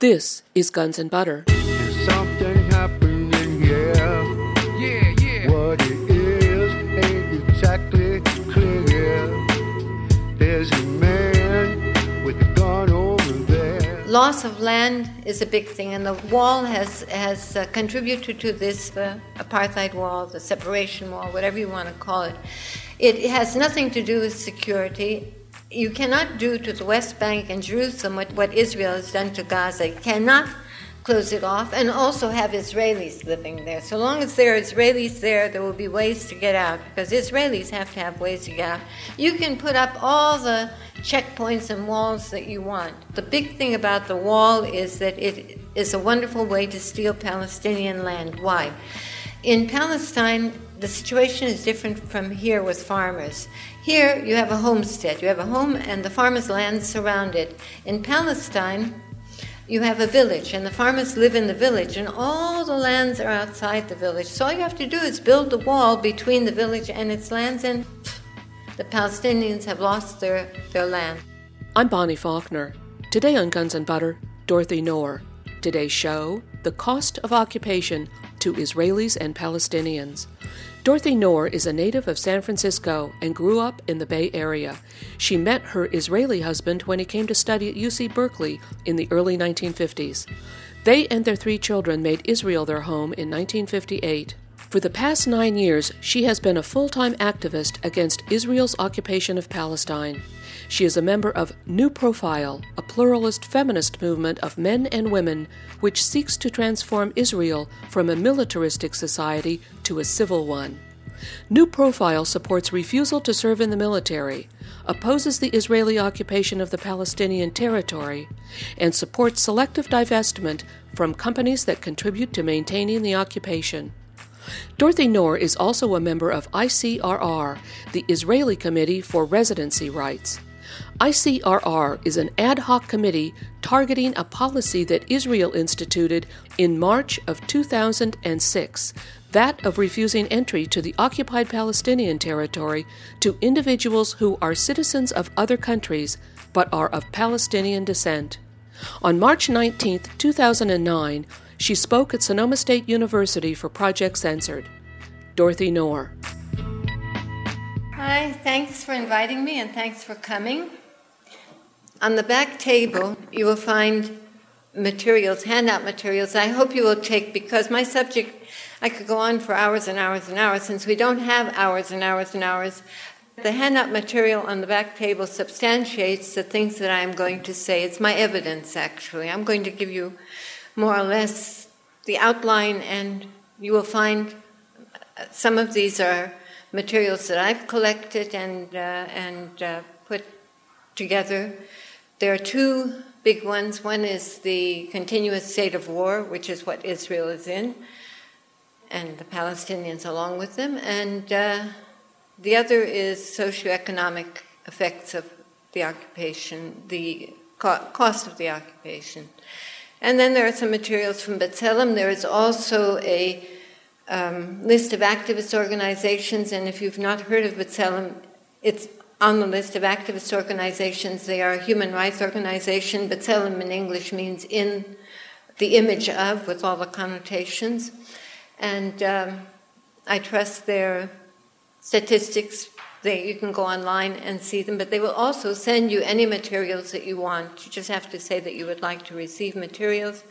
This is Guns and Butter. Something happening here. Yeah, yeah. What it is ain't exactly clear. There's a man with a gun over there. Loss of land is a big thing, and the wall has has uh, contributed to this uh, apartheid wall, the separation wall, whatever you want to call it. It has nothing to do with security. You cannot do to the West Bank and Jerusalem what, what Israel has done to Gaza. You cannot close it off and also have Israelis living there. So long as there are Israelis there, there will be ways to get out because Israelis have to have ways to get out. You can put up all the checkpoints and walls that you want. The big thing about the wall is that it is a wonderful way to steal Palestinian land. Why? In Palestine, the situation is different from here with farmers. Here, you have a homestead. You have a home, and the farmer's land surrounded. In Palestine, you have a village, and the farmers live in the village, and all the lands are outside the village. So all you have to do is build the wall between the village and its lands, and the Palestinians have lost their, their land. I'm Bonnie Faulkner. Today on Guns and Butter, Dorothy Naor. Today's show The Cost of Occupation to Israelis and Palestinians. Dorothy Naor is a native of San Francisco and grew up in the Bay Area. She met her Israeli husband when he came to study at UC Berkeley in the early 1950s. They and their three children made Israel their home in 1958. For the past nine years, she has been a full time activist against Israel's occupation of Palestine. She is a member of New Profile, a pluralist feminist movement of men and women which seeks to transform Israel from a militaristic society to a civil one. New Profile supports refusal to serve in the military, opposes the Israeli occupation of the Palestinian territory, and supports selective divestment from companies that contribute to maintaining the occupation. Dorothy Naor is also a member of ICRR, the Israeli Committee for Residency Rights. ICRR is an ad hoc committee targeting a policy that Israel instituted in March of 2006 that of refusing entry to the occupied Palestinian territory to individuals who are citizens of other countries but are of Palestinian descent. On March 19, 2009, she spoke at Sonoma State University for Project Censored. Dorothy Naor. Hi, thanks for inviting me and thanks for coming. On the back table, you will find materials, handout materials. I hope you will take because my subject, I could go on for hours and hours and hours since we don't have hours and hours and hours. The handout material on the back table substantiates the things that I am going to say. It's my evidence, actually. I'm going to give you more or less the outline, and you will find uh, some of these are materials that I've collected and, uh, and uh, put together. There are two big ones. One is the continuous state of war, which is what Israel is in, and the Palestinians along with them. And uh, the other is socioeconomic effects of the occupation, the co- cost of the occupation. And then there are some materials from B'Tselem. There is also a um, list of activist organizations, and if you've not heard of B'Tselem, it's on the list of activist organizations. They are a human rights organization. B'Tselem in English means in the image of, with all the connotations. And um, I trust their statistics. They, you can go online and see them, but they will also send you any materials that you want. You just have to say that you would like to receive materials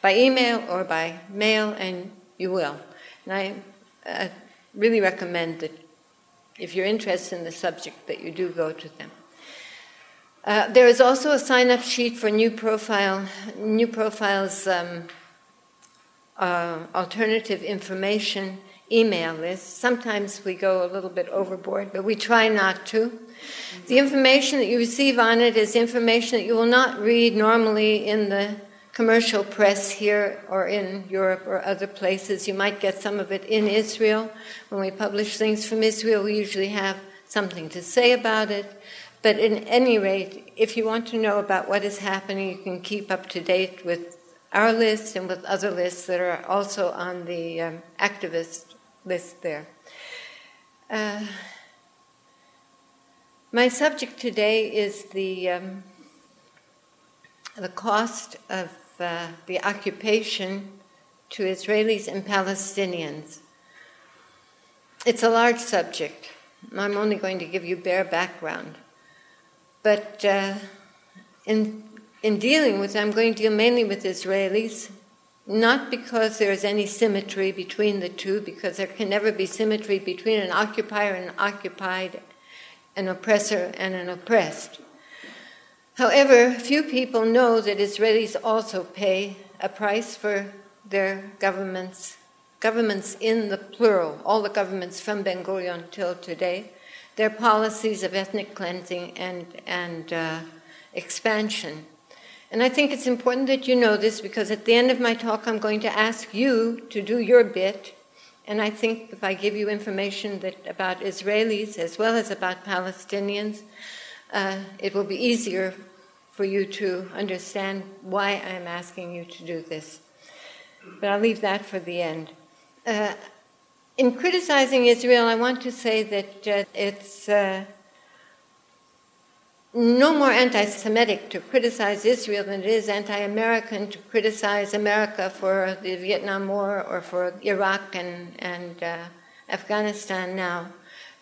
by email or by mail, and you will. And I uh, really recommend that if you're interested in the subject, that you do go to them. Uh, there is also a sign-up sheet for New Profile. New Profile's um, uh, alternative information email list. Sometimes we go a little bit overboard, but we try not to. The information that you receive on it is information that you will not read normally in the commercial press here or in Europe or other places. You might get some of it in Israel. When we publish things from Israel, we usually have something to say about it. But in any rate, if you want to know about what is happening, you can keep up to date with our list and with other lists that are also on the um, activist list there. Uh, my subject today is the um, the cost of uh, the occupation to Israelis and Palestinians. It's a large subject. I'm only going to give you bare background. But uh, in, in dealing with I'm going to deal mainly with Israelis, not because there is any symmetry between the two, because there can never be symmetry between an occupier and an occupied, an oppressor and an oppressed. However, few people know that Israelis also pay a price for their governments, governments in the plural, all the governments from Ben Gurion till today, their policies of ethnic cleansing and, and uh, expansion. And I think it's important that you know this because at the end of my talk, I'm going to ask you to do your bit. And I think if I give you information that about Israelis as well as about Palestinians, uh, it will be easier for you to understand why I'm asking you to do this. But I'll leave that for the end. Uh, in criticizing Israel, I want to say that uh, it's uh, no more anti Semitic to criticize Israel than it is anti American to criticize America for the Vietnam War or for Iraq and, and uh, Afghanistan now.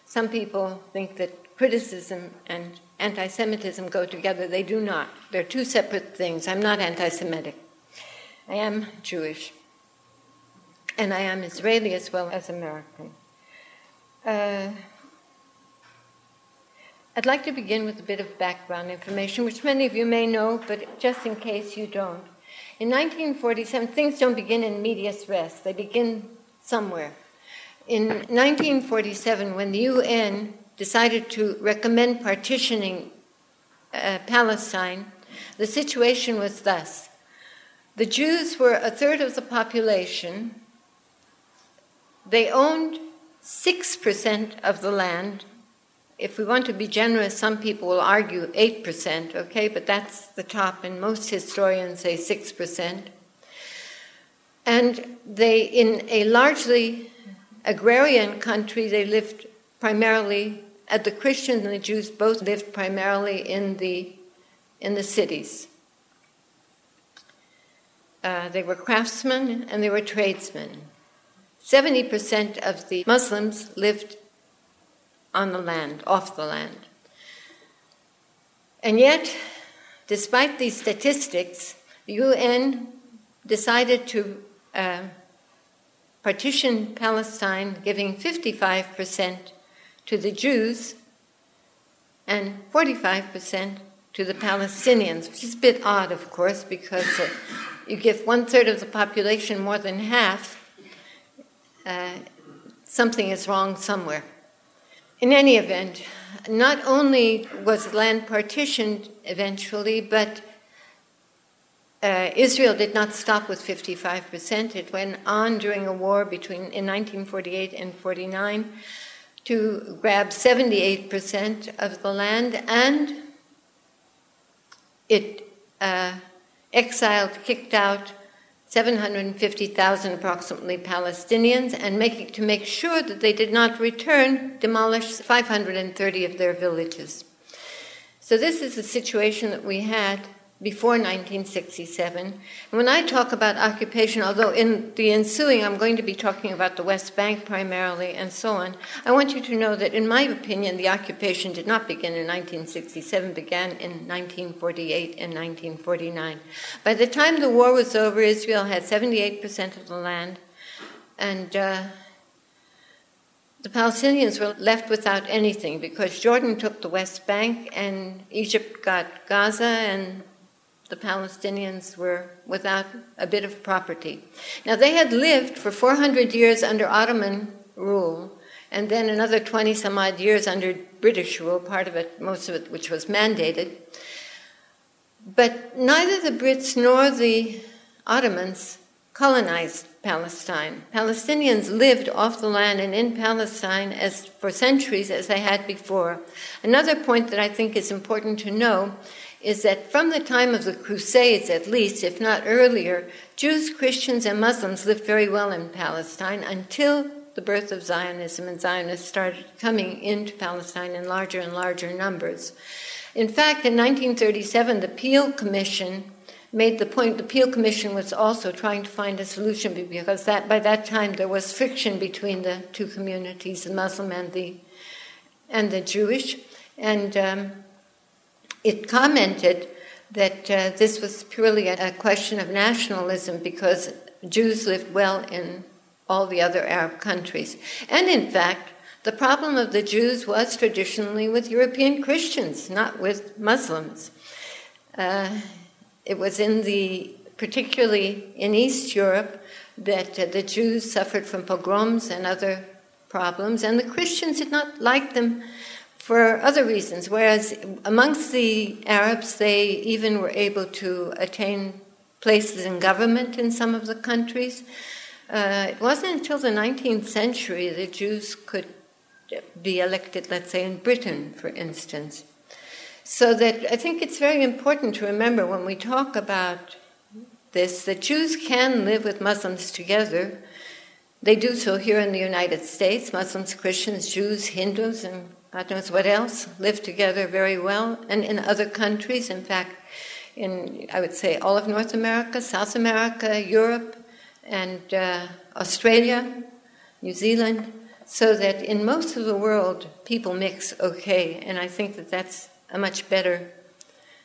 Some people think that criticism and anti Semitism go together. They do not. They're two separate things. I'm not anti Semitic, I am Jewish. And I am Israeli as well as American. Uh, I'd like to begin with a bit of background information, which many of you may know, but just in case you don't. In 1947, things don't begin in medias res, they begin somewhere. In 1947, when the UN decided to recommend partitioning uh, Palestine, the situation was thus. The Jews were a third of the population, they owned 6% of the land. If we want to be generous, some people will argue 8%, okay, but that's the top, and most historians say 6%. And they, in a largely agrarian country, they lived primarily, the Christians and the Jews both lived primarily in the, in the cities. Uh, they were craftsmen and they were tradesmen. 70% of the Muslims lived on the land, off the land. And yet, despite these statistics, the UN decided to uh, partition Palestine, giving 55% to the Jews and 45% to the Palestinians, which is a bit odd, of course, because uh, you give one third of the population more than half, uh, something is wrong somewhere. In any event, not only was land partitioned eventually, but uh, Israel did not stop with 55%. It went on during a war between in 1948 and 49 to grab 78% of the land, and it uh, exiled, kicked out 750,000 approximately Palestinians, and making, to make sure that they did not return, demolished 530 of their villages. So, this is the situation that we had before 1967. And when I talk about occupation, although in the ensuing I'm going to be talking about the West Bank primarily and so on, I want you to know that in my opinion the occupation did not begin in 1967, began in 1948 and 1949. By the time the war was over, Israel had 78% of the land, and uh, the Palestinians were left without anything because Jordan took the West Bank and Egypt got Gaza and the Palestinians were without a bit of property. Now, they had lived for 400 years under Ottoman rule, and then another 20 some odd years under British rule, part of it, most of it, which was mandated. But neither the Brits nor the Ottomans colonized Palestine. Palestinians lived off the land and in Palestine as for centuries as they had before. Another point that I think is important to know is that from the time of the Crusades, at least, if not earlier, Jews, Christians, and Muslims lived very well in Palestine until the birth of Zionism, and Zionists started coming into Palestine in larger and larger numbers. In fact, in 1937, the Peel Commission made the point the Peel Commission was also trying to find a solution because that by that time there was friction between the two communities, the Muslim and the and the Jewish, and um, it commented that uh, this was purely a, question of nationalism because Jews lived well in all the other Arab countries, and in fact. The problem of the Jews was traditionally with European Christians, not with Muslims. Uh, it was in the, particularly in East Europe, that uh, the Jews suffered from pogroms and other problems, and the Christians did not like them for other reasons. Whereas amongst the Arabs, they even were able to attain places in government in some of the countries. Uh, it wasn't until the 19th century that Jews could be elected, let's say, in Britain, for instance. So that I think it's very important to remember when we talk about this that Jews can live with Muslims together. They do so here in the United States. Muslims, Christians, Jews, Hindus, and God knows what else live together very well. And in other countries, in fact, in I would say all of North America, South America, Europe, and uh, Australia, New Zealand, so that in most of the world people mix okay. And I think that that's a much better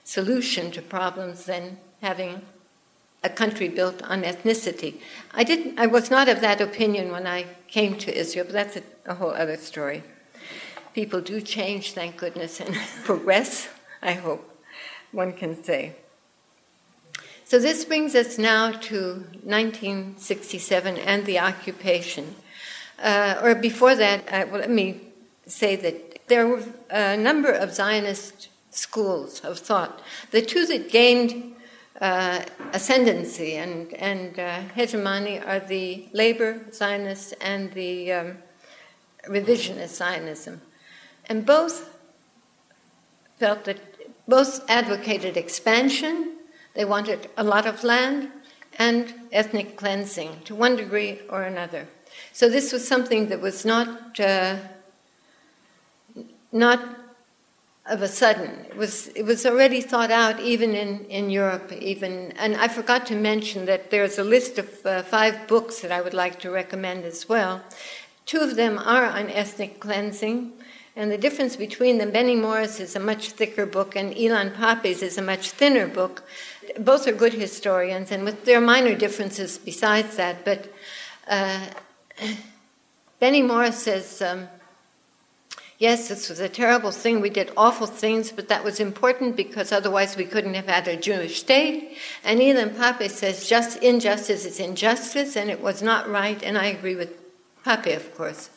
solution to problems than having a country built on ethnicity. I didn't. I was not of that opinion when I came to Israel, but that's a, a whole other story. People do change, thank goodness, and progress. I hope one can say. So this brings us now to 1967 and the occupation. Uh, or before that, uh, well, let me say that there were a number of Zionist schools of thought. The two that gained uh, ascendancy and, and uh, hegemony are the labor Zionists and the um, revisionist Zionism. And both felt that both advocated expansion, they wanted a lot of land, and ethnic cleansing to one degree or another. So this was something that was not. Uh, not of a sudden. It was, it was already thought out even in, in Europe, even. And I forgot to mention that there's a list of uh, five books that I would like to recommend as well. Two of them are on ethnic cleansing. And the difference between them, Benny Morris is a much thicker book, and Ilan Pappe's is a much thinner book. Both are good historians, and with are minor differences besides that. But uh, Benny Morris says um, Yes, this was a terrible thing. We did awful things, but that was important because otherwise we couldn't have had a Jewish state. And Ilan Pappe says just injustice is injustice, and it was not right. And I agree with Pappe, of course.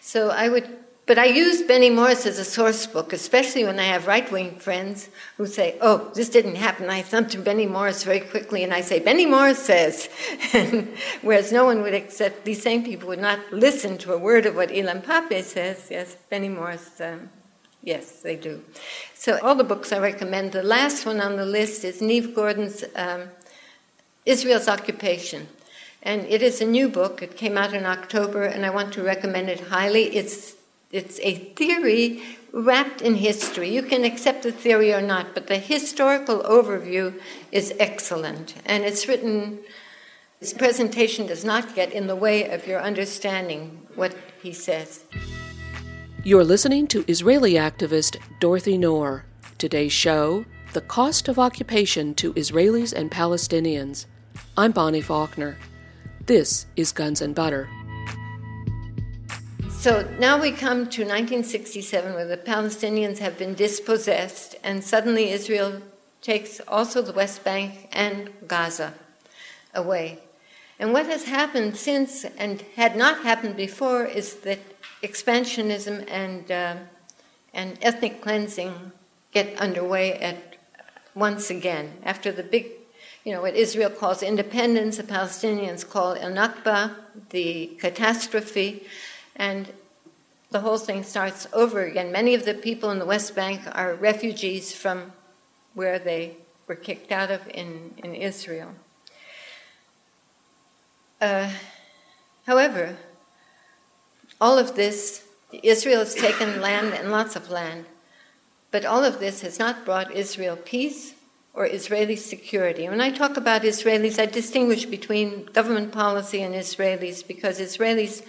So I would but I use Benny Morris as a source book, especially when I have right wing friends who say, Oh, this didn't happen. I thumb to Benny Morris very quickly and I say, Benny Morris says. whereas no one would accept, these same people would not listen to a word of what Ilan Pappe says. Yes, Benny Morris, um, yes, they do. So all the books I recommend. The last one on the list is Neve Gordon's um, Israel's Occupation. And it is a new book. It came out in October, and I want to recommend it highly. It's it's a theory wrapped in history. You can accept the theory or not, but the historical overview is excellent. And it's written, this presentation does not get in the way of your understanding what he says. You're listening to Israeli activist Dorothy Naor. Today's show The Cost of Occupation to Israelis and Palestinians. I'm Bonnie Faulkner. This is Guns and Butter. So now we come to 1967, where the Palestinians have been dispossessed, and suddenly Israel takes also the West Bank and Gaza away. And what has happened since, and had not happened before, is that expansionism and, uh, and ethnic cleansing get underway at once again. After the big, you know, what Israel calls independence, the Palestinians call El Nakba, the catastrophe. And the whole thing starts over again. Many of the people in the West Bank are refugees from where they were kicked out of in, in Israel. Uh, however, all of this, Israel has taken land and lots of land, but all of this has not brought Israel peace or Israeli security. When I talk about Israelis, I distinguish between government policy and Israelis because Israelis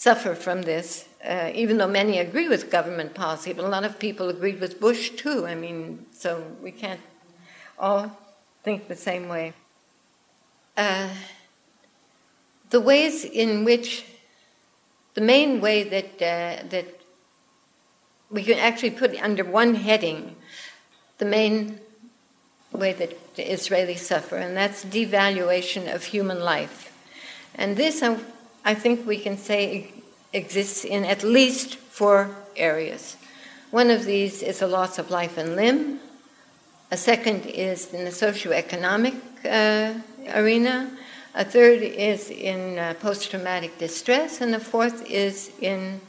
suffer from this, uh, even though many agree with government policy, but a lot of people agreed with Bush too. I mean, so we can't all think the same way. Uh, the ways in which, the main way that, uh, that we can actually put under one heading the main way that the Israelis suffer, and that's devaluation of human life. And this, I, I think we can say, exists in at least four areas. One of these is a loss of life and limb. A second is in the socioeconomic uh, arena. A third is in uh, post traumatic distress. And the fourth is in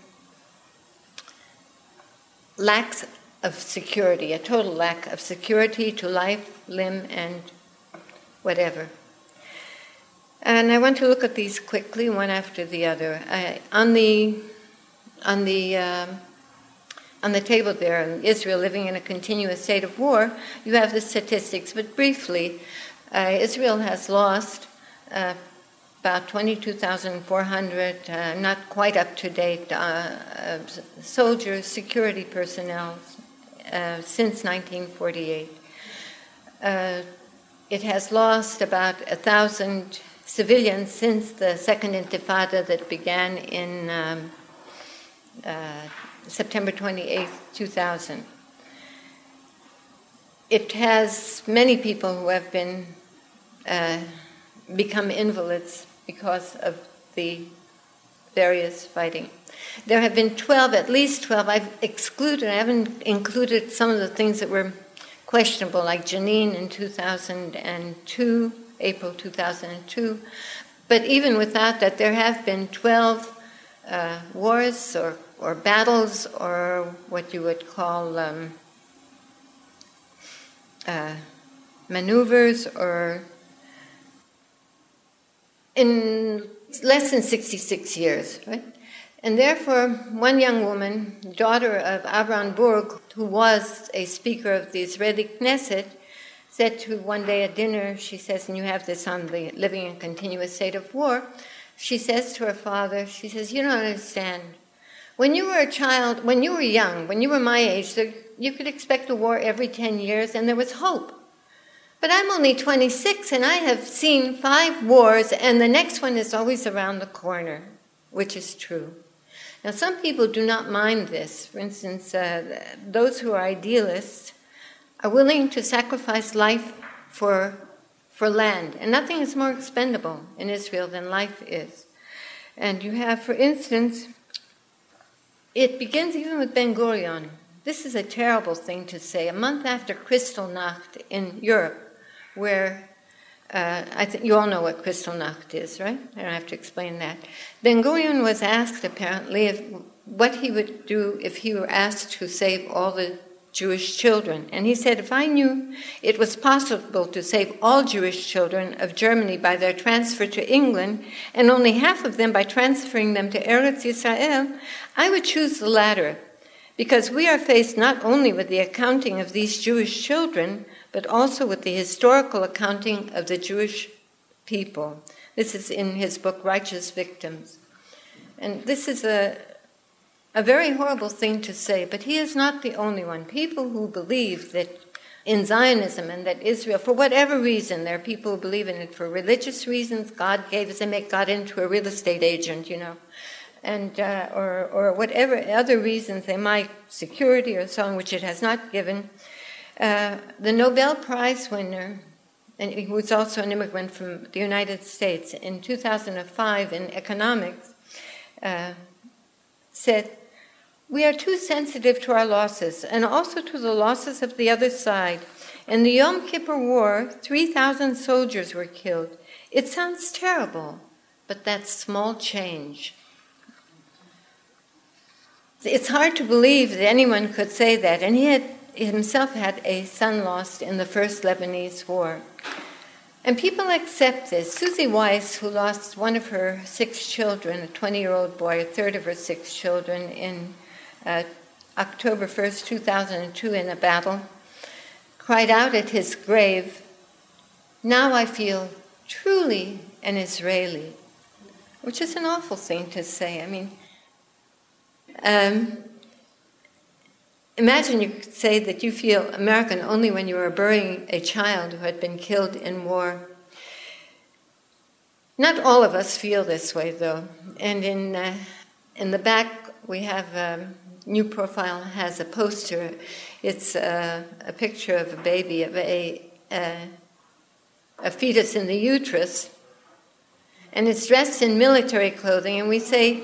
lacks of security, a total lack of security to life, limb, and whatever. And I want to look at these quickly, one after the other. I, on the on the um, on the table there, in Israel living in a continuous state of war, you have the statistics. But briefly, uh, Israel has lost uh, about 22,400, uh, not quite up to date, uh, soldiers, security personnel uh, since 1948. Uh, it has lost about a thousand civilians since the second intifada that began in um, uh, September 28, 2000. It has many people who have been uh, become invalids because of the various fighting. There have been 12, at least 12. I've excluded, I haven't included some of the things that were questionable, like Jenin in 2002, April 2002. But even without that, there have been 12 uh, wars or, or battles or what you would call um, uh, maneuvers or in less than 66 years, right? And therefore, one young woman, daughter of Avram Burg, who was a speaker of the Israeli Knesset, said to one day at dinner, she says, and you have this on the living in continuous state of war, she says to her father, she says, You don't understand. When you were a child, when you were young, when you were my age, you could expect a war every 10 years and there was hope. But I'm only 26 and I have seen five wars, and the next one is always around the corner, which is true. Now, some people do not mind this. For instance, uh, those who are idealists are willing to sacrifice life for, for land. And nothing is more expendable in Israel than life is. And you have, for instance, it begins even with Ben Gurion. This is a terrible thing to say. A month after Kristallnacht in Europe, where uh, I think you all know what Kristallnacht is, right? I don't have to explain that. Ben Gurion was asked apparently if, what he would do if he were asked to save all the Jewish children. And he said, if I knew it was possible to save all Jewish children of Germany by their transfer to England, and only half of them by transferring them to Eretz Israel, I would choose the latter. Because we are faced not only with the accounting of these Jewish children, but also with the historical accounting of the Jewish people. This is in his book, Righteous Victims. And this is a, a very horrible thing to say, but he is not the only one. People who believe that in Zionism and that Israel, for whatever reason, there are people who believe in it for religious reasons. God gave us, they make God into a real estate agent, you know, and uh, or or whatever other reasons they might, security or so on, which it has not given. Uh, the Nobel Prize winner, and he was also an immigrant from the United States, in 2005 in economics, uh, said we are too sensitive to our losses and also to the losses of the other side. In the Yom Kippur War, 3,000 soldiers were killed. It sounds terrible, but that's small change. It's hard to believe that anyone could say that, and he had himself had a son lost in the first Lebanese war. And people accept this. Susie Weiss, who lost one of her six children, a 20 year old boy, a third of her six children, in uh, October 1st, 2002, in a battle, cried out at his grave, Now I feel truly an Israeli, which is an awful thing to say. I mean, um, imagine you could say that you feel American only when you are burying a child who had been killed in war. Not all of us feel this way, though. And in, uh, in the back, we have um, new profile has a poster. It's uh, a picture of a baby, of a, uh, a fetus in the uterus. And it's dressed in military clothing, and we say,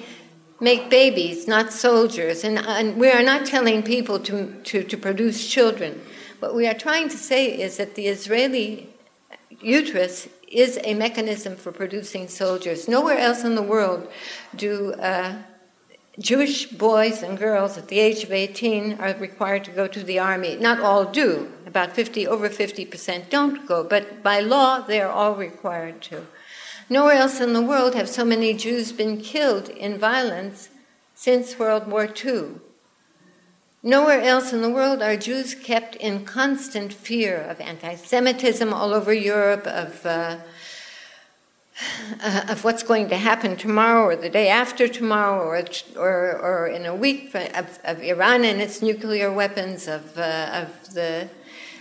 make babies, not soldiers. And, and we are not telling people to, to, to produce children. What we are trying to say is that the Israeli uterus is a mechanism for producing soldiers. Nowhere else in the world do uh, Jewish boys and girls at the age of 18 are required to go to the army. Not all do. About 50, over 50% don't go, but by law they are all required to. Nowhere else in the world have so many Jews been killed in violence since World War II. Nowhere else in the world are Jews kept in constant fear of anti Semitism all over Europe, of, uh, uh, of what's going to happen tomorrow or the day after tomorrow or, or, or in a week, of, of Iran and its nuclear weapons, of, uh, of the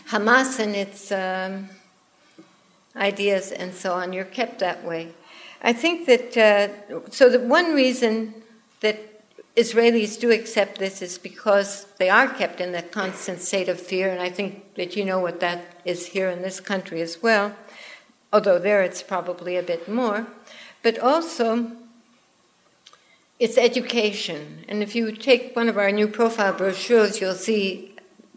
Hamas and its. Um, ideas and so on. You're kept that way. I think that, uh, so the one reason that Israelis do accept this is because they are kept in that constant state of fear, and I think that you know what that is here in this country as well, although there it's probably a bit more. But also, it's education. And if you take one of our new profile brochures, you'll see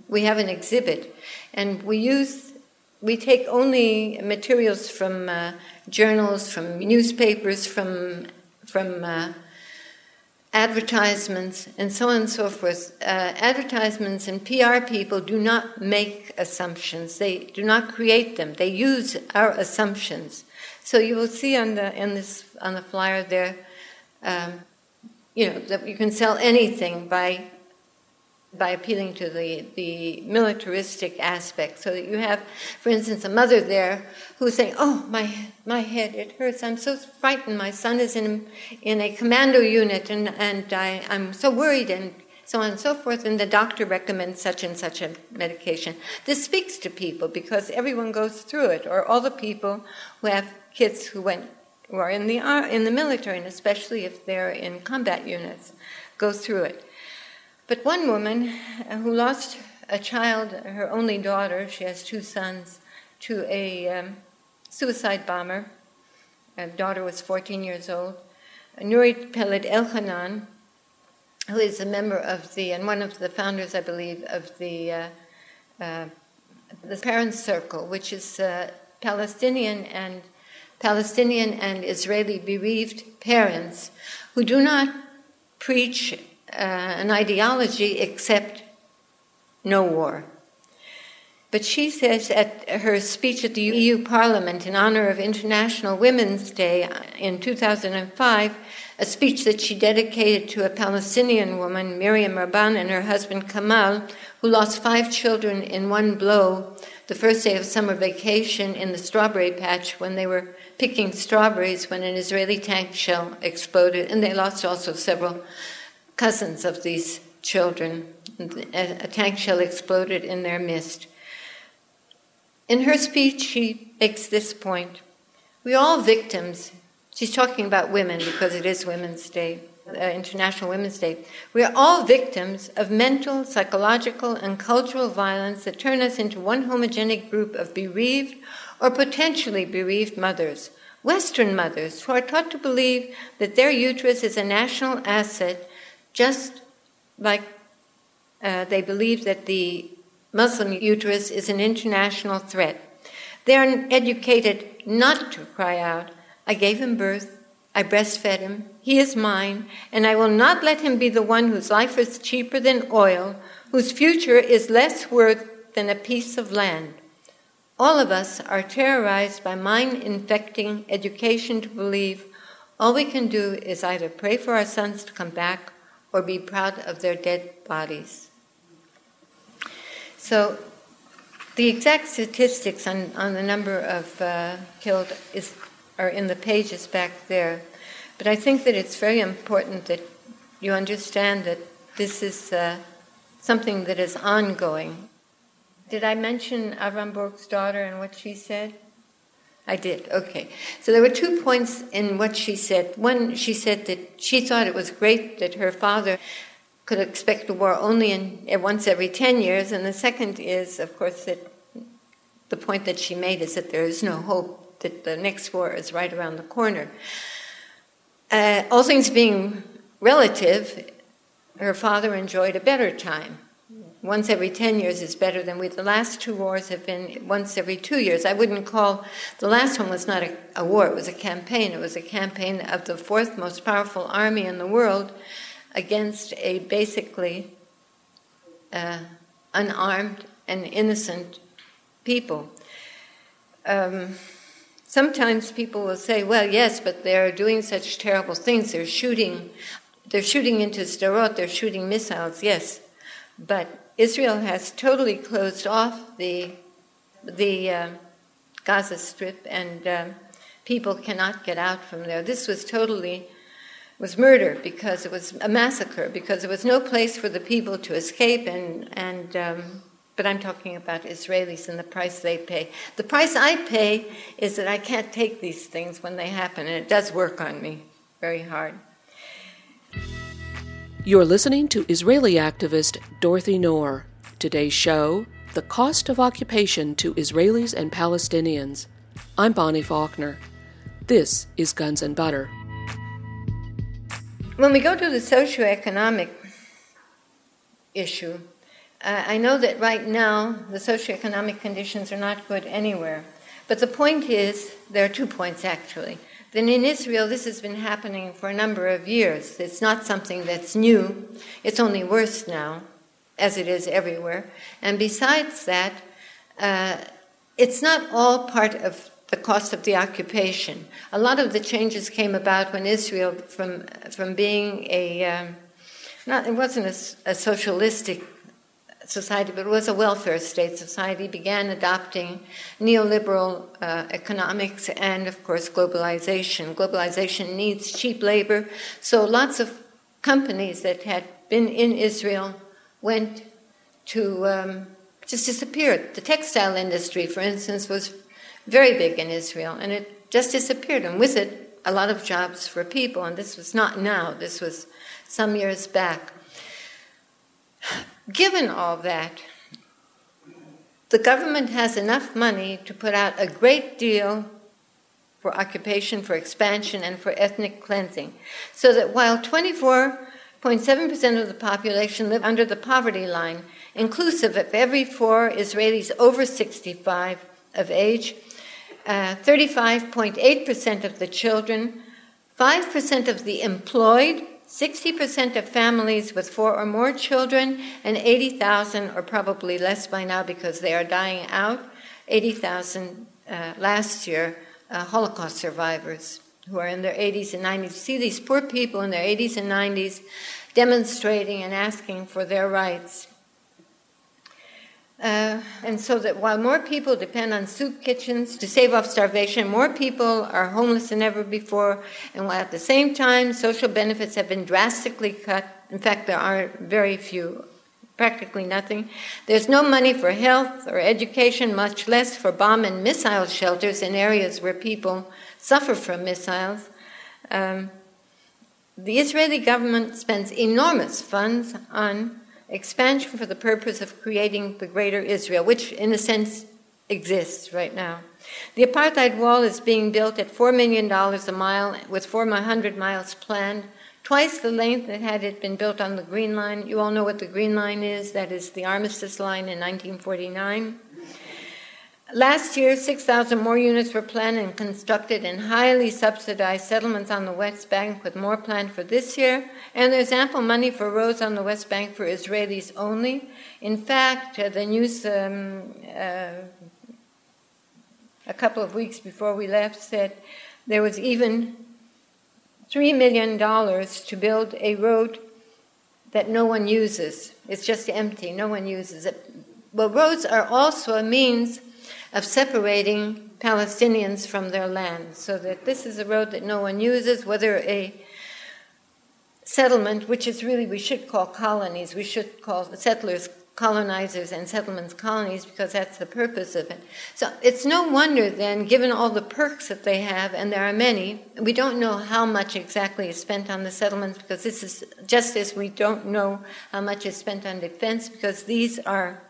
we have an exhibit, and we use we take only materials from uh, journals, from newspapers, from from uh, advertisements, and so on and so forth. Uh, advertisements and PR people do not make assumptions; they do not create them. They use our assumptions. So you will see on the in this on the flyer there, um, you know that you can sell anything by by appealing to the, the militaristic aspect. So that you have, for instance, a mother there who's saying, Oh, my, my head, it hurts. I'm so frightened. My son is in, in a commando unit and, and I, I'm so worried and so on and so forth. And the doctor recommends such and such a medication. This speaks to people because everyone goes through it, or all the people who have kids who went who are in the, in the military, and especially if they're in combat units, go through it. But one woman uh, who lost a child, her only daughter, she has two sons, to a um, suicide bomber. Her daughter was 14 years old. Nurit Peled Elhanan, who is a member of the, and one of the founders, I believe, of the, uh, uh, the Parents Circle, which is uh, Palestinian and Palestinian and Israeli bereaved parents who do not preach Uh, an ideology except no war. But she says at her speech at the EU Parliament in honor of International Women's Day in 2005, a speech that she dedicated to a Palestinian woman, Miriam Rabban, and her husband Kamal, who lost five children in one blow the first day of summer vacation in the strawberry patch when they were picking strawberries when an Israeli tank shell exploded, and they lost also several cousins of these children. A tank shell exploded in their midst. In her speech, she makes this point We are all victims. She's talking about women because it is Women's Day, uh, International Women's Day. We are all victims of mental, psychological, and cultural violence that turn us into one homogenic group of bereaved or potentially bereaved mothers. Western mothers who are taught to believe that their uterus is a national asset just like uh, they believe that the Muslim uterus is an international threat. They are educated not to cry out, I gave him birth, I breastfed him, he is mine, and I will not let him be the one whose life is cheaper than oil, whose future is less worth than a piece of land. All of us are terrorized by mind infecting education to believe all we can do is either pray for our sons to come back or be proud of their dead bodies. So The exact statistics on, on the number of uh, killed is, are in the pages back there. But I think that it's very important that you understand that this is uh, something that is ongoing. Did I mention Avram Burg's daughter and what she said? I did, okay. So there were two points in what she said. One, she said that she thought it was great that her father could expect a war only in, once every 10 years. And the second is, of course, that the point that she made is that there is no hope that the next war is right around the corner. Uh, all things being relative, her father enjoyed a better time. Once every 10 years is better than we. The last two wars have been once every two years. I wouldn't call, the last one was not a, a war, it was a campaign. It was a campaign of the fourth most powerful army in the world against a basically uh, unarmed and innocent people. Um, sometimes people will say, "Well, yes, but they're doing such terrible things. They're shooting, they're shooting into Sderot. They're shooting missiles. Yes, but Israel has totally closed off the the uh, Gaza Strip, and uh, people cannot get out from there. This was totally was murder because it was a massacre because there was no place for the people to escape and and um, but I'm talking about Israelis and the price they pay. The price I pay is that I can't take these things when they happen, and it does work on me very hard. You're listening to Israeli activist Dorothy Naor. Today's show The Cost of Occupation to Israelis and Palestinians. I'm Bonnie Faulkner. This is Guns and Butter. When we go to the socioeconomic issue, uh, I know that right now the socioeconomic conditions are not good anywhere. But the point is, there are two points actually. Then in Israel, this has been happening for a number of years. It's not something that's new, it's only worse now, as it is everywhere. And besides that, uh, it's not all part of the cost of the occupation. A lot of the changes came about when Israel, from from being a um, not it wasn't a, a, socialistic society, but it was a welfare state society, began adopting neoliberal uh, economics and, of course, globalization. Globalization needs cheap labor, so lots of companies that had been in Israel went to um, just disappeared. The textile industry, for instance, was very big in Israel, and it just disappeared, and with it, a lot of jobs for people. And this was not now, this was some years back. Given all that, the government has enough money to put out a great deal for occupation, for expansion, and for ethnic cleansing. So that while 24.7% of the population live under the poverty line, inclusive of every four Israelis over 65 of age, 35.8% uh, of the children, 5% of the employed, 60% of families with four or more children, and 80,000, or probably less by now because they are dying out, 80,000 uh, last year, uh, Holocaust survivors who are in their 80s and 90s. You see these poor people in their 80s and 90s demonstrating and asking for their rights. Uh, and so that while more people depend on soup kitchens to save off starvation, more people are homeless than ever before. And while at the same time social benefits have been drastically cut, in fact, there are very few, practically nothing. There's no money for health or education, much less for bomb and missile shelters in areas where people suffer from missiles. Um, the Israeli government spends enormous funds on expansion for the purpose of creating the greater Israel, which in a sense exists right now. The apartheid wall is being built at $4 million a mile with 400 miles planned, twice the length that had it been built on the Green Line. You all know what the Green Line is, that is the Armistice Line in 1949. Last year, 6,000 more units were planned and constructed in highly subsidized settlements on the West Bank, with more planned for this year. And there's ample money for roads on the West Bank for Israelis only. In fact, uh, the news um, uh, a couple of weeks before we left said there was even $3 million to build a road that no one uses. It's just empty, no one uses it Well, roads are also a means of separating Palestinians from their land, so that this is a road that no one uses, whether a settlement, which is really, we should call colonies, we should call settlers colonizers and settlements colonies because that's the purpose of it. So it's no wonder then, given all the perks that they have, and there are many, we don't know how much exactly is spent on the settlements because this is just as we don't know how much is spent on defense because these are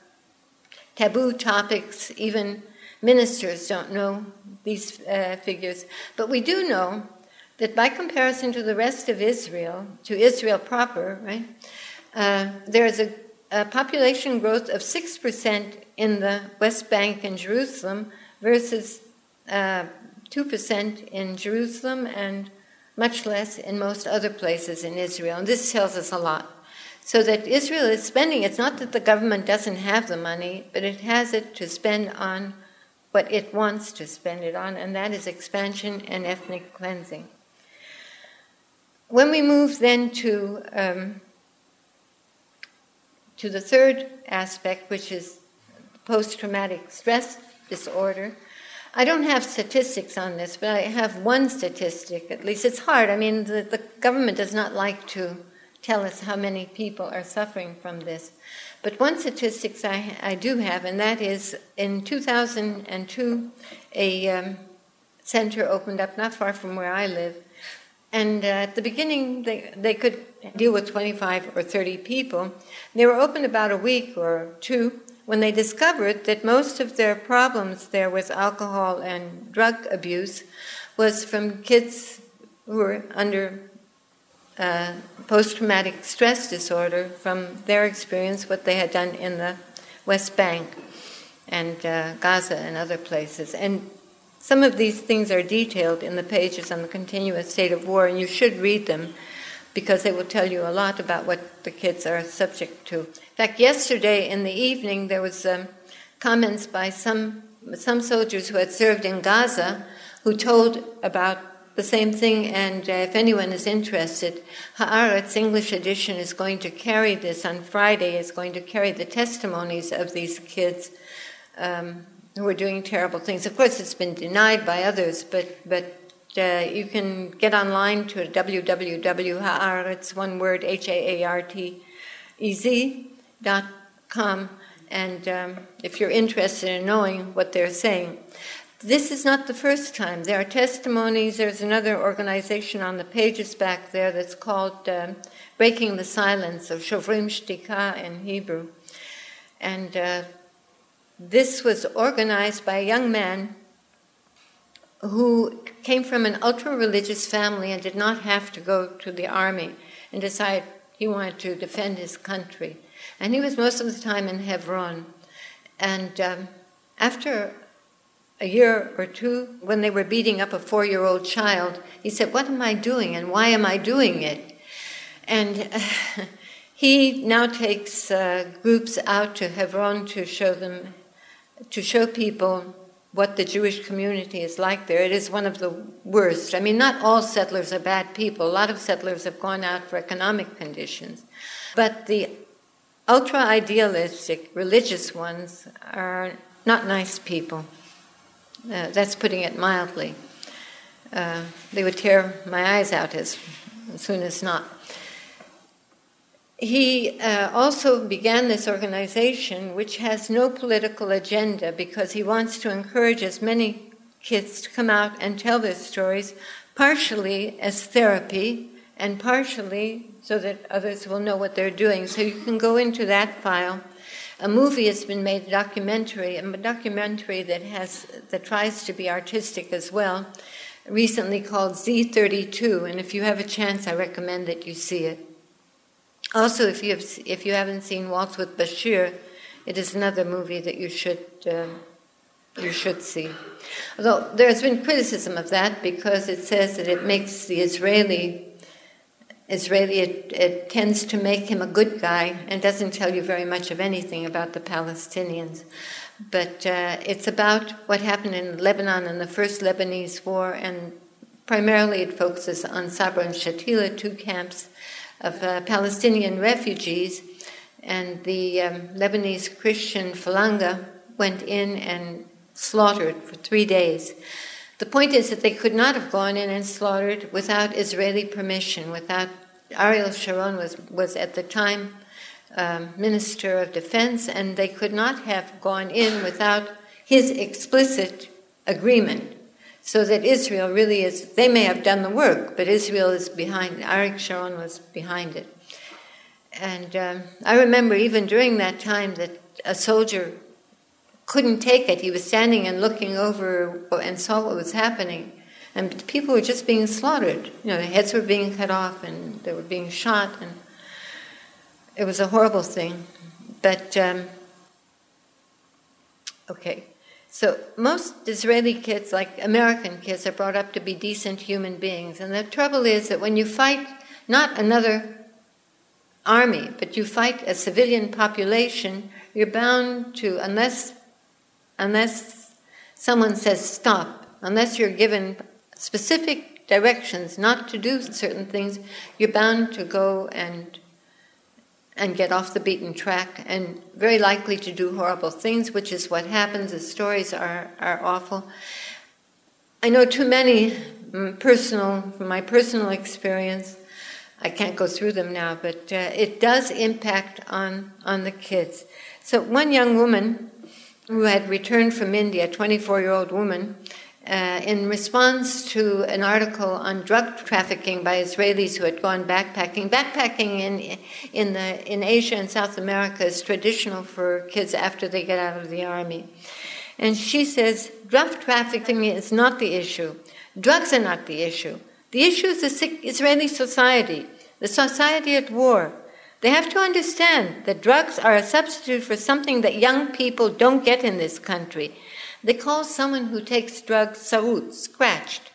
taboo topics, even ministers don't know these uh, figures. But we do know that by comparison to the rest of Israel, to Israel proper, right, uh, there's a a population growth of 6% in the West Bank and Jerusalem versus uh, 2% in Jerusalem and much less in most other places in Israel. And this tells us a lot. So that Israel is spending, it's not that the government doesn't have the money, but it has it to spend on what it wants to spend it on, and that is expansion and ethnic cleansing. When we move then to um, to the third aspect, which is post traumatic stress disorder. I don't have statistics on this, but I have one statistic, at least it's hard. I mean, the, the government does not like to tell us how many people are suffering from this. But one statistics I, I do have, and that is in 2002, a um, center opened up not far from where I live. And uh, at the beginning, they, they could deal with 25 or 30 people. They were open about a week or two when they discovered that most of their problems there with alcohol and drug abuse was from kids who were under uh, post traumatic stress disorder from their experience, what they had done in the West Bank and uh, Gaza and other places. And some of these things are detailed in the pages on the continuous state of war, and you should read them because they will tell you a lot about what the kids are subject to. In fact, yesterday in the evening there was um, comments by some some soldiers who had served in Gaza who told about the same thing. And uh, if anyone is interested, Haaretz English edition is going to carry this on Friday. Is going to carry the testimonies of these kids. Um, who are doing terrible things. Of course, it's been denied by others, but but uh, you can get online to www.haaretz, one word, H-A-A-R-T-E-Z dot com, and um, if you're interested in knowing what they're saying. This is not the first time. There are testimonies. There's another organization on the pages back there that's called um, Breaking the Silence, of Shovrim Shtika in Hebrew. And uh, this was organized by a young man who came from an ultra religious family and did not have to go to the army and decided he wanted to defend his country. And he was most of the time in Hebron. And um, after a year or two, when they were beating up a four year old child, he said, What am I doing and why am I doing it? And uh, he now takes uh, groups out to Hebron to show them, to show people what the Jewish community is like there. It is one of the worst. I mean, not all settlers are bad people. A lot of settlers have gone out for economic conditions. But the ultra idealistic religious ones are not nice people. Uh, that's putting it mildly. Uh, they would tear my eyes out as, as soon as not. He uh, also began this organization, which has no political agenda because he wants to encourage as many kids to come out and tell their stories, partially as therapy and partially so that others will know what they're doing. So you can go into that file. A movie has been made, a documentary, a documentary that has that tries to be artistic as well, recently called Z32. And if you have a chance, I recommend that you see it. Also, if you have, if you haven't seen Waltz with Bashir, it is another movie that you should uh, you should see. Although there's been criticism of that because it says that it makes the Israeli Israeli it, it tends to make him a good guy and doesn't tell you very much of anything about the Palestinians. But uh, it's about what happened in Lebanon in the first Lebanese war, and primarily it focuses on Sabra and Shatila, two camps of uh, Palestinian refugees and the um, Lebanese Christian Falanga went in and slaughtered for three days. The point is that they could not have gone in and slaughtered without Israeli permission, without Ariel Sharon was, was at the time um, Minister of Defense, and they could not have gone in without his explicit agreement. So that Israel really is, they may have done the work, but Israel is behind, Ariel Sharon was behind it. And um, I remember even during that time that a soldier couldn't take it. He was standing and looking over and saw what was happening. And people were just being slaughtered. You know, their heads were being cut off and they were being shot. And it was a horrible thing. But, um, okay. So most Israeli kids, like American kids, are brought up to be decent human beings. And the trouble is that when you fight not another army, but you fight a civilian population, you're bound to, unless unless someone says stop, unless you're given specific directions not to do certain things, you're bound to go and and get off the beaten track and very likely to do horrible things, which is what happens. The stories are, are awful. I know too many mm, personal, from my personal experience. I can't go through them now, but uh, it does impact on, on the kids. So, one young woman who had returned from India, a 24 year old woman, uh, in response to an article on drug trafficking by Israelis who had gone backpacking. Backpacking in, in, the, in Asia and South America is traditional for kids after they get out of the army. And she says drug trafficking is not the issue, drugs are not the issue. The issue is the Israeli society, the society at war, they have to understand that drugs are a substitute for something that young people don't get in this country. They call someone who takes drugs saut, scratched.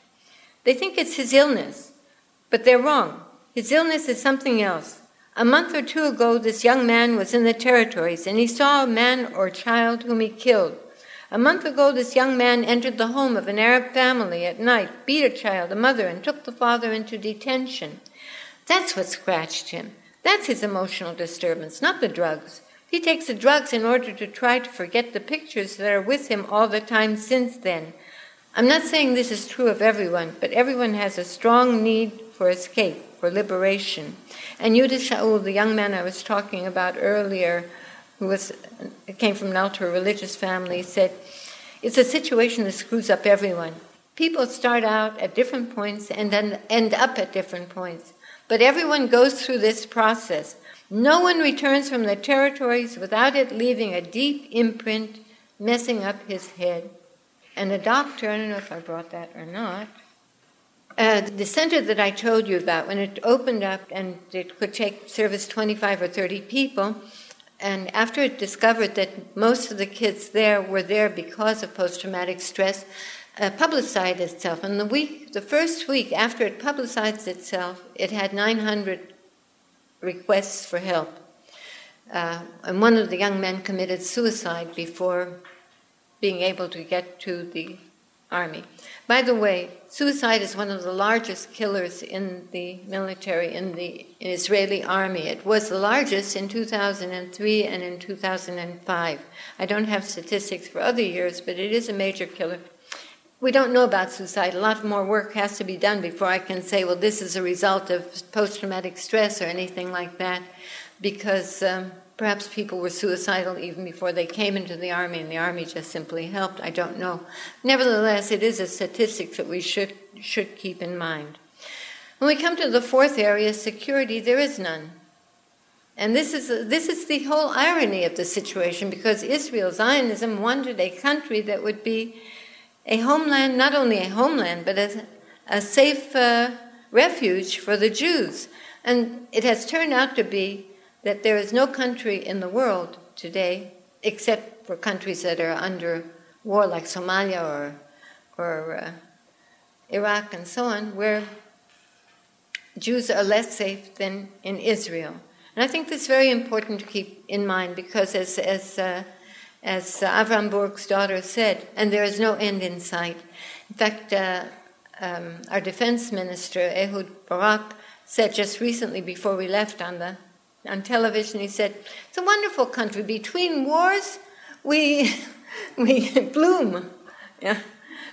They think it's his illness, but they're wrong. His illness is something else. A month or two ago, this young man was in the territories and he saw a man or child whom he killed. A month ago, this young man entered the home of an Arab family at night, beat a child, a mother, and took the father into detention. That's what scratched him. That's his emotional disturbance, not the drugs. He takes the drugs in order to try to forget the pictures that are with him all the time since then. I'm not saying this is true of everyone, but everyone has a strong need for escape, for liberation. And Yehuda Shaul, the young man I was talking about earlier, who was, came from an ultra religious family, said, It's a situation that screws up everyone. People start out at different points and then end up at different points. But everyone goes through this process. No one returns from the territories without it leaving a deep imprint, messing up his head. And a doctor, I don't know if I brought that or not, uh, the center that I told you about, when it opened up and it could take service 25 or 30 people, and after it discovered that most of the kids there were there because of post traumatic stress, uh, publicized itself. And the week, the first week after it publicized itself, it had 900 requests for help. Uh, and one of the young men committed suicide before being able to get to the army. By the way, suicide is one of the largest killers in the military, in the Israeli army. It was the largest in 2003 and in 2005. I don't have statistics for other years, but it is a major killer we don't know about suicide. A lot more work has to be done before I can say, well, this is a result of post traumatic stress or anything like that, because um, perhaps people were suicidal even before they came into the army and the army just simply helped. I don't know. Nevertheless, it is a statistic that we should, should keep in mind. When we come to the fourth area, security, there is none. And this is, this is the whole irony of the situation because Israel, Zionism, wanted a country that would be a homeland, not only a homeland, but a, a safe uh, refuge for the Jews. And it has turned out to be that there is no country in the world today, except for countries that are under war, like Somalia or, or uh, Iraq and so on, where Jews are less safe than in Israel. And I think this is very important to keep in mind because, as, as uh, as Avram Burg's daughter said, and there is no end in sight. In fact, uh, um, our defense minister, Ehud Barak, said just recently before we left on the on television. He said, It's a wonderful country. Between wars, we, we bloom. Yeah.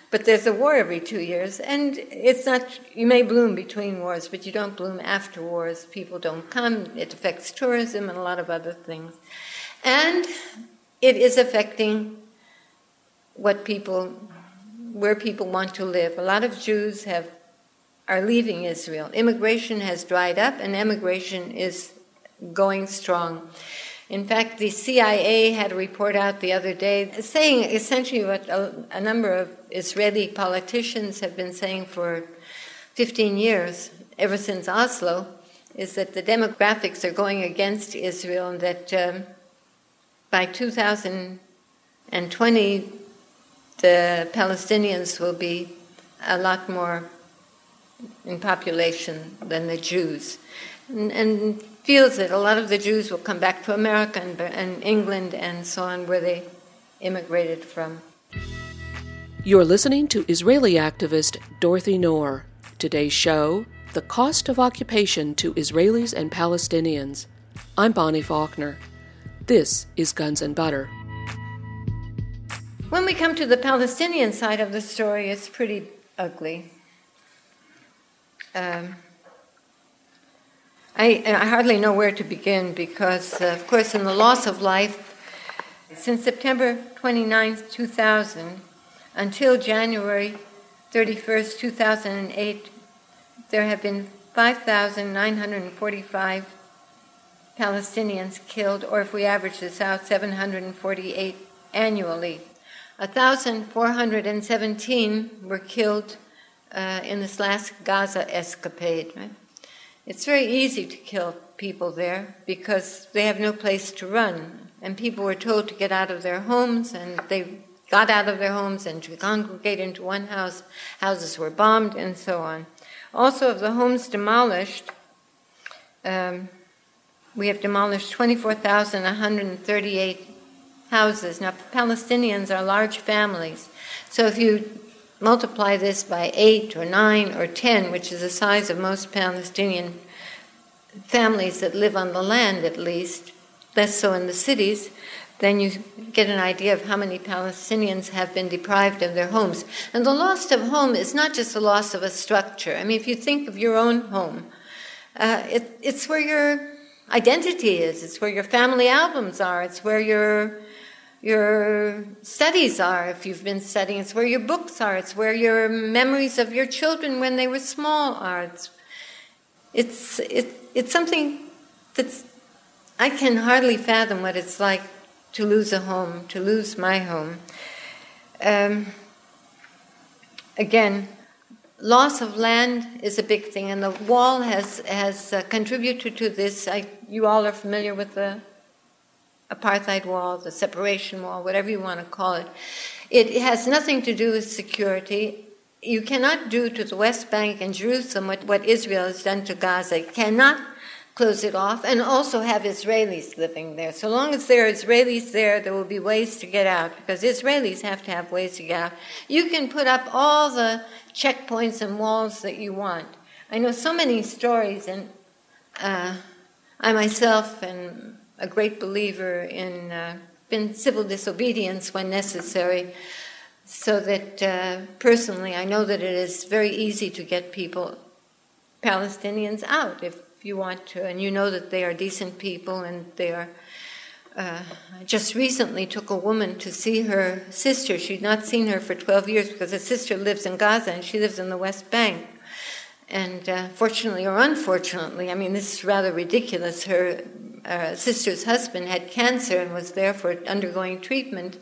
But there's a war every two years, and it's not, you may bloom between wars, but you don't bloom after wars. People don't come. It affects tourism and a lot of other things. And it is affecting what people, where people want to live. A lot of Jews have, are leaving Israel. Immigration has dried up, and emigration is going strong. In fact, the CIA had a report out the other day saying essentially what a, a, number of Israeli politicians have been saying for 15 years, ever since Oslo, is that the demographics are going against Israel and that um, by 2020, the Palestinians will be a lot more in population than the Jews. And, and feels that a lot of the Jews will come back to America and, and England and so on, where they immigrated from. You're listening to Israeli activist Dorothy Naor. Today's show The Cost of Occupation to Israelis and Palestinians. I'm Bonnie Faulkner. This is Guns and Butter. When we come to the Palestinian side of the story, it's pretty ugly. Um, I, I hardly know where to begin because, uh, of course, in the loss of life, since September 29, 2000, until January 31st, 2008, there have been 5,945 Palestinians killed, or if we average this out, 748 annually. 1,417 were killed uh, in this last Gaza escapade. Right? It's very easy to kill people there because they have no place to run. And people were told to get out of their homes, and they got out of their homes and to congregate into one house. Houses were bombed, and so on. Also, of the homes demolished, um, we have demolished 24,138 houses. Now, Palestinians are large families. So if you multiply this by eight or nine or ten, which is the size of most Palestinian families that live on the land at least, less so in the cities, then you get an idea of how many Palestinians have been deprived of their homes. And the loss of home is not just the loss of a structure. I mean, if you think of your own home, uh, it, it's where your identity is, it's where your family albums are, it's where your your studies are, if you've been studying. It's where your books are. It's where your memories of your children when they were small are. It's, it's, it, it's something that's, I can hardly fathom what it's like to lose a home, to lose my home. Um, again, loss of land is a big thing, and the wall has, has uh, contributed to this. I, you all are familiar with the apartheid wall, the separation wall, whatever you want to call it. It has nothing to do with security. You cannot do to the West Bank and Jerusalem what, what Israel has done to Gaza. You cannot close it off and also have Israelis living there. So long as there are Israelis there, there will be ways to get out because Israelis have to have ways to get out. You can put up all the checkpoints and walls that you want. I know so many stories, and uh, I myself am a great believer in, uh, in civil disobedience when necessary. So that uh, personally, I know that it is very easy to get people, Palestinians, out if you want to, and you know that they are decent people and they are. Uh, just recently took a woman to see her sister. She'd not seen her for 12 years because her sister lives in Gaza and she lives in the West Bank. And uh, fortunately or unfortunately, I mean, this is rather ridiculous. Her uh, sister's husband had cancer and was therefore undergoing treatment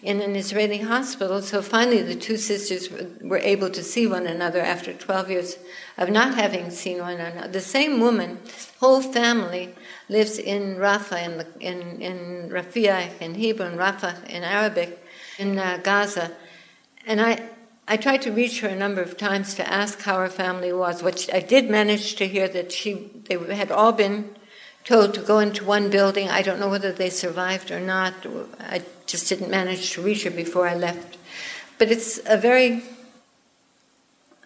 in an Israeli hospital. So finally, the two sisters were able to see one another after 12 years of not having seen one another. The same woman, whole family, lives in Rafah, in, in, in in Hebrew, and in Arabic, in uh, Gaza. And I, I tried to reach her a number of times to ask how her family was, which I did manage to hear that she they had all been told to go into one building. I don't know whether they survived or not. I just didn't manage to reach her before I left. But it's a very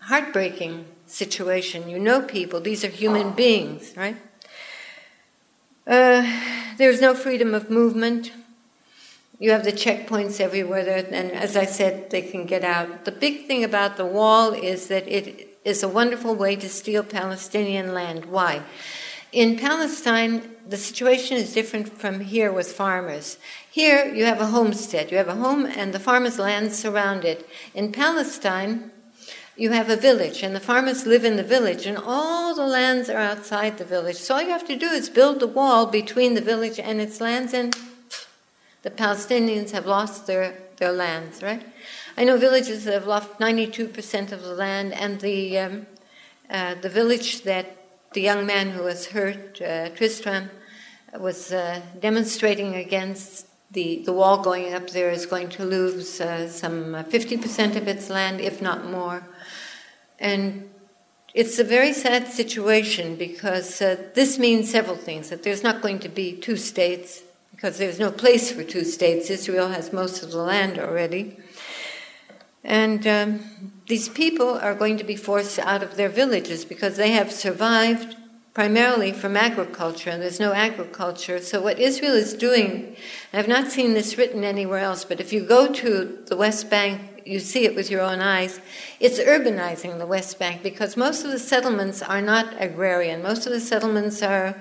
heartbreaking situation. You know people, these are human beings, right? Uh, there's no freedom of movement. You have the checkpoints everywhere, and as I said, they can get out. The big thing about the wall is that it is a wonderful way to steal Palestinian land. Why? In Palestine, the situation is different from here with farmers. Here, you have a homestead. You have a home, and the farmer's land surrounded. In Palestine, you have a village, and the farmers live in the village, and all the lands are outside the village. So all you have to do is build the wall between the village and its lands, and the Palestinians have lost their, their lands, right? I know villages that have lost 92% of the land, and the, um, uh, the village that the young man who was hurt, uh, Tristan, was uh, demonstrating against the, the wall going up there is going to lose uh, some 50% of its land, if not more. And it's a very sad situation because uh, this means several things that there's not going to be two states, because there's no place for two states. Israel has most of the land already. And um, these people are going to be forced out of their villages because they have survived primarily from agriculture, and there's no agriculture. So, what Israel is doing, I've not seen this written anywhere else, but if you go to the West Bank, you see it with your own eyes, it's urbanizing the West Bank because most of the settlements are not agrarian. Most of the settlements are,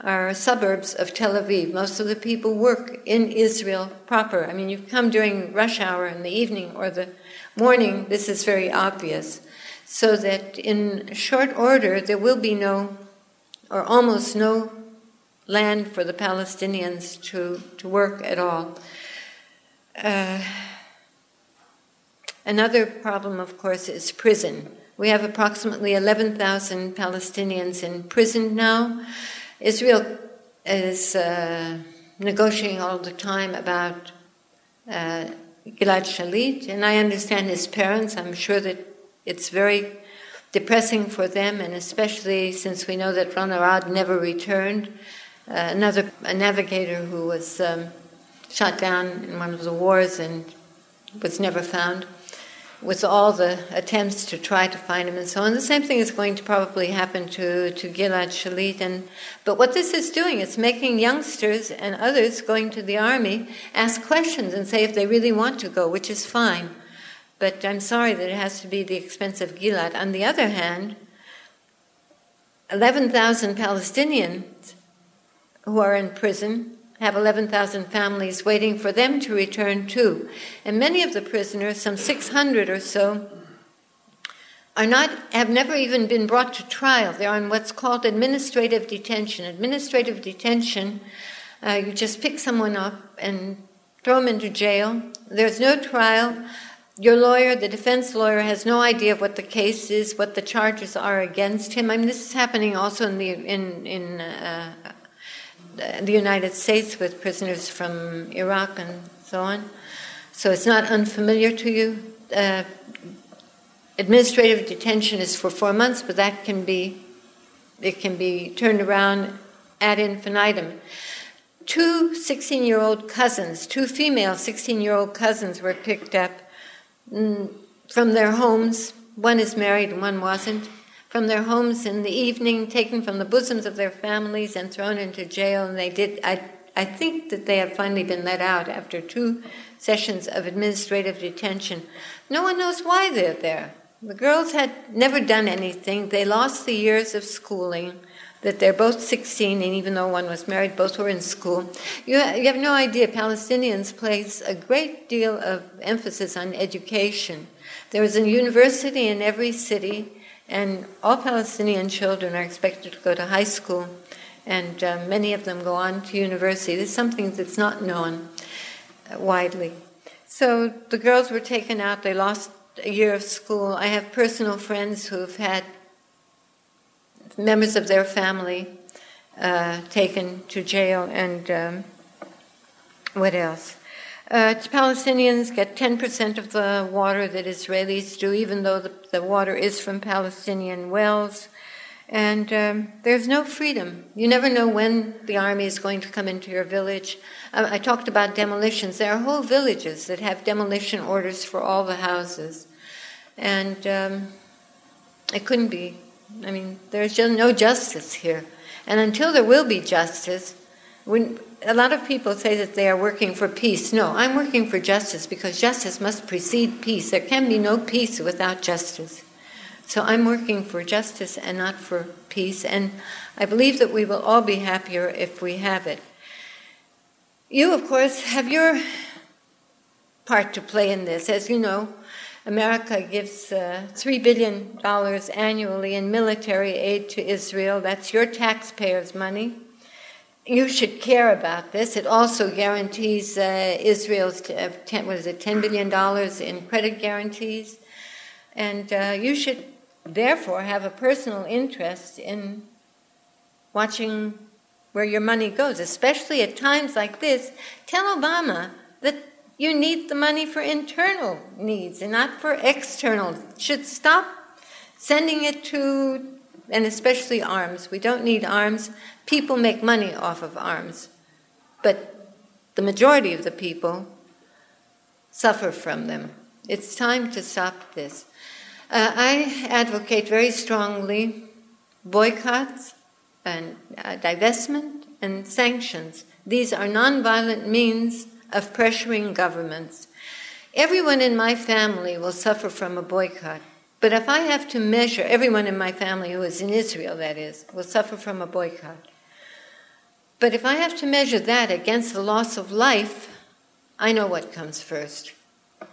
are suburbs of Tel Aviv. Most of the people work in Israel proper. I mean, you come during rush hour in the evening or the morning, this is very obvious. So that in short order, there will be no, or almost no, land for the Palestinians to, to work at all. Uh, another problem, of course, is prison. We have approximately 11,000 Palestinians in prison now. Israel is uh, negotiating all the time about uh, Gilad Shalit, and I understand his parents. I'm sure that it's very depressing for them, and especially since we know that Ron Arad never returned. Uh, another a navigator who was um, shot down in one of the wars and was never found with all the attempts to try to find him and so on. The same thing is going to probably happen to, to Gilad Shalit. And, but what this is doing, it's making youngsters and others going to the army ask questions and say if they really want to go, which is fine. But I'm sorry that it has to be the expense of Gilad. On the other hand, 11,000 Palestinians who are in prison have 11,000 families waiting for them to return too. And many of the prisoners, some 600 or so, are not have never even been brought to trial. They're on what's called administrative detention. Administrative detention, uh, you just pick someone up and throw them into jail. There's no trial. Your lawyer, the defense lawyer, has no idea of what the case is, what the charges are against him. I mean, this is happening also in the in in uh, the United States with prisoners from Iraq and so on. So it's not unfamiliar to you. Uh, administrative detention is for four months, but that can be it can be turned around ad infinitum. Two 16 year old cousins, two female 16 year old cousins, were picked up mm, from their homes. One is married and one wasn't from their homes in the evening, taken from the bosoms of their families and thrown into jail. And they did, I, I think that they have finally been let out after two sessions of administrative detention. No one knows why they're there. The girls had never done anything. They lost the years of schooling. That they're both 16, and even though one was married, both were in school. You, you have no idea. Palestinians place a great deal of emphasis on education. There is a university in every city and all Palestinian children are expected to go to high school, and uh, many of them go on to university. This is something that's not known uh, widely. So the girls were taken out, they lost a year of school. I have personal friends who've had members of their family uh, taken to jail, and um, what else? Uh, Palestinians get 10% of the water that Israelis do, even though the, the water is from Palestinian wells. And um, there's no freedom. You never know when the army is going to come into your village. Uh, I talked about demolitions. There are whole villages that have demolition orders for all the houses. And um, it couldn't be. I mean, there's just no justice here. And until there will be justice, When, a lot of people say that they are working for peace. No, I'm working for justice because justice must precede peace. There can be no peace without justice. So I'm working for justice and not for peace, and I believe that we will all be happier if we have it. You, of course, have your part to play in this. As you know, America gives uh, $3 billion annually in military aid to Israel. That's your taxpayers' money. You should care about this. It also guarantees uh, Israel's, uh, 10, what is it, $10 billion in credit guarantees. And uh, you should therefore have a personal interest in watching where your money goes, especially at times like this. Tell Obama that you need the money for internal needs and not for external. Should stop sending it to, and especially arms. We don't need arms. People make money off of arms. But the majority of the people suffer from them. It's time to stop this. Uh, I advocate very strongly boycotts and uh, divestment and sanctions. These are nonviolent means of pressuring governments. Everyone in my family will suffer from a boycott. But if I have to measure, everyone in my family who is in Israel, that is, will suffer from a boycott. But if I have to measure that against the loss of life, I know what comes first.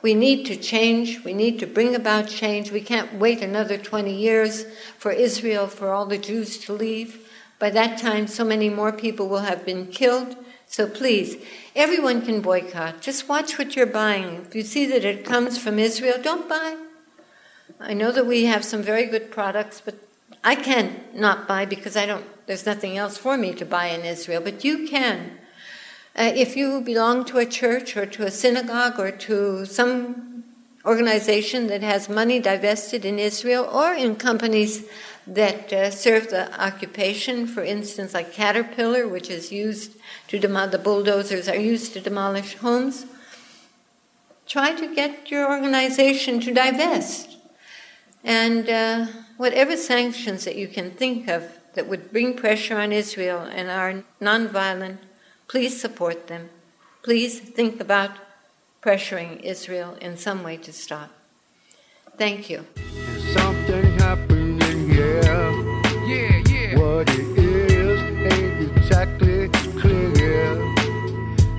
We need to change. We need to bring about change. We can't wait another 20 years for Israel, for all the Jews to leave. By that time, so many more people will have been killed. So please, everyone can boycott. Just watch what you're buying. If you see that it comes from Israel, don't buy. I know that we have some very good products, but I can't not buy because I don't. There's nothing else for me to buy in Israel. But you can. Uh, if you belong to a church or to a synagogue or to some organization that has money divested in Israel or in companies that uh, serve the occupation, for instance, like Caterpillar, which is used to demolish, the bulldozers are used to demolish homes, try to get your organization to divest. And uh, whatever sanctions that you can think of that would bring pressure on Israel and are nonviolent Please support them. Please think about pressuring Israel in some way to stop. Thank you. Something happening here. Yeah, yeah. What it is ain't exactly clear.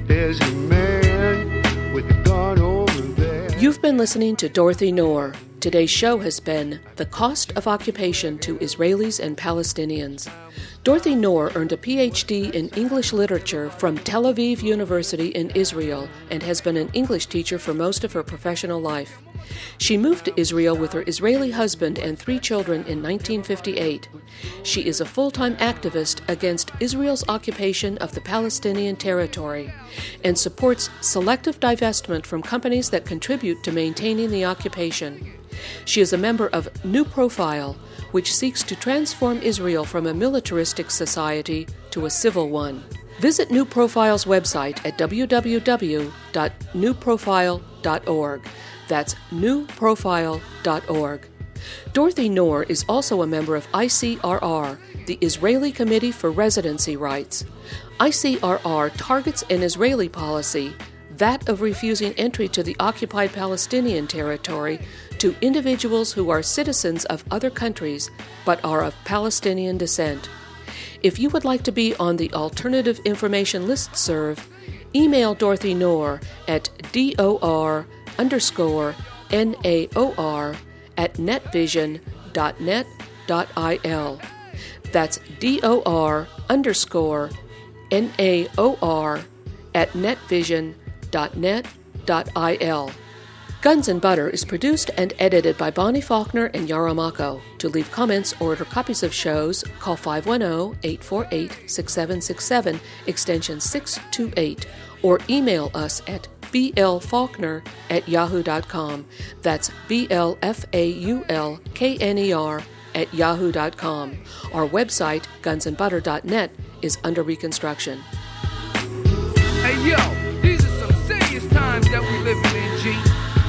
There's a man with a gun over there. You've been listening to Dorothy Naor. Today's show has been The Cost of Occupation to Israelis and Palestinians. Dorothy Naor earned a PhD in English literature from Tel Aviv University in Israel and has been an English teacher for most of her professional life. She moved to Israel with her Israeli husband and three children in 1958. She is a full time activist against Israel's occupation of the Palestinian territory and supports selective divestment from companies that contribute to maintaining the occupation. She is a member of New Profile, which seeks to transform Israel from a militaristic society to a civil one. Visit New Profile's website at www.newprofile.org. That's newprofile.org. Dorothy Naor is also a member of ICRR, the Israeli Committee for Residency Rights. ICRR targets an Israeli policy, that of refusing entry to the occupied Palestinian territory to individuals who are citizens of other countries but are of Palestinian descent. If you would like to be on the Alternative Information List Serve, email Dorothy Naor at dor underscore naor at netvision.net.il. That's dor underscore naor at netvision.net.il. Guns and Butter is produced and edited by Bonnie Faulkner and Yarrow Mahko. To leave comments or order copies of shows, call 510 848 6767, extension 628, or email us at blfaulkner at yahoo.com. That's B L F A U L K N E R at yahoo.com. Our website, gunsandbutter.net, is under reconstruction. Hey yo, these are some serious times that we living in, G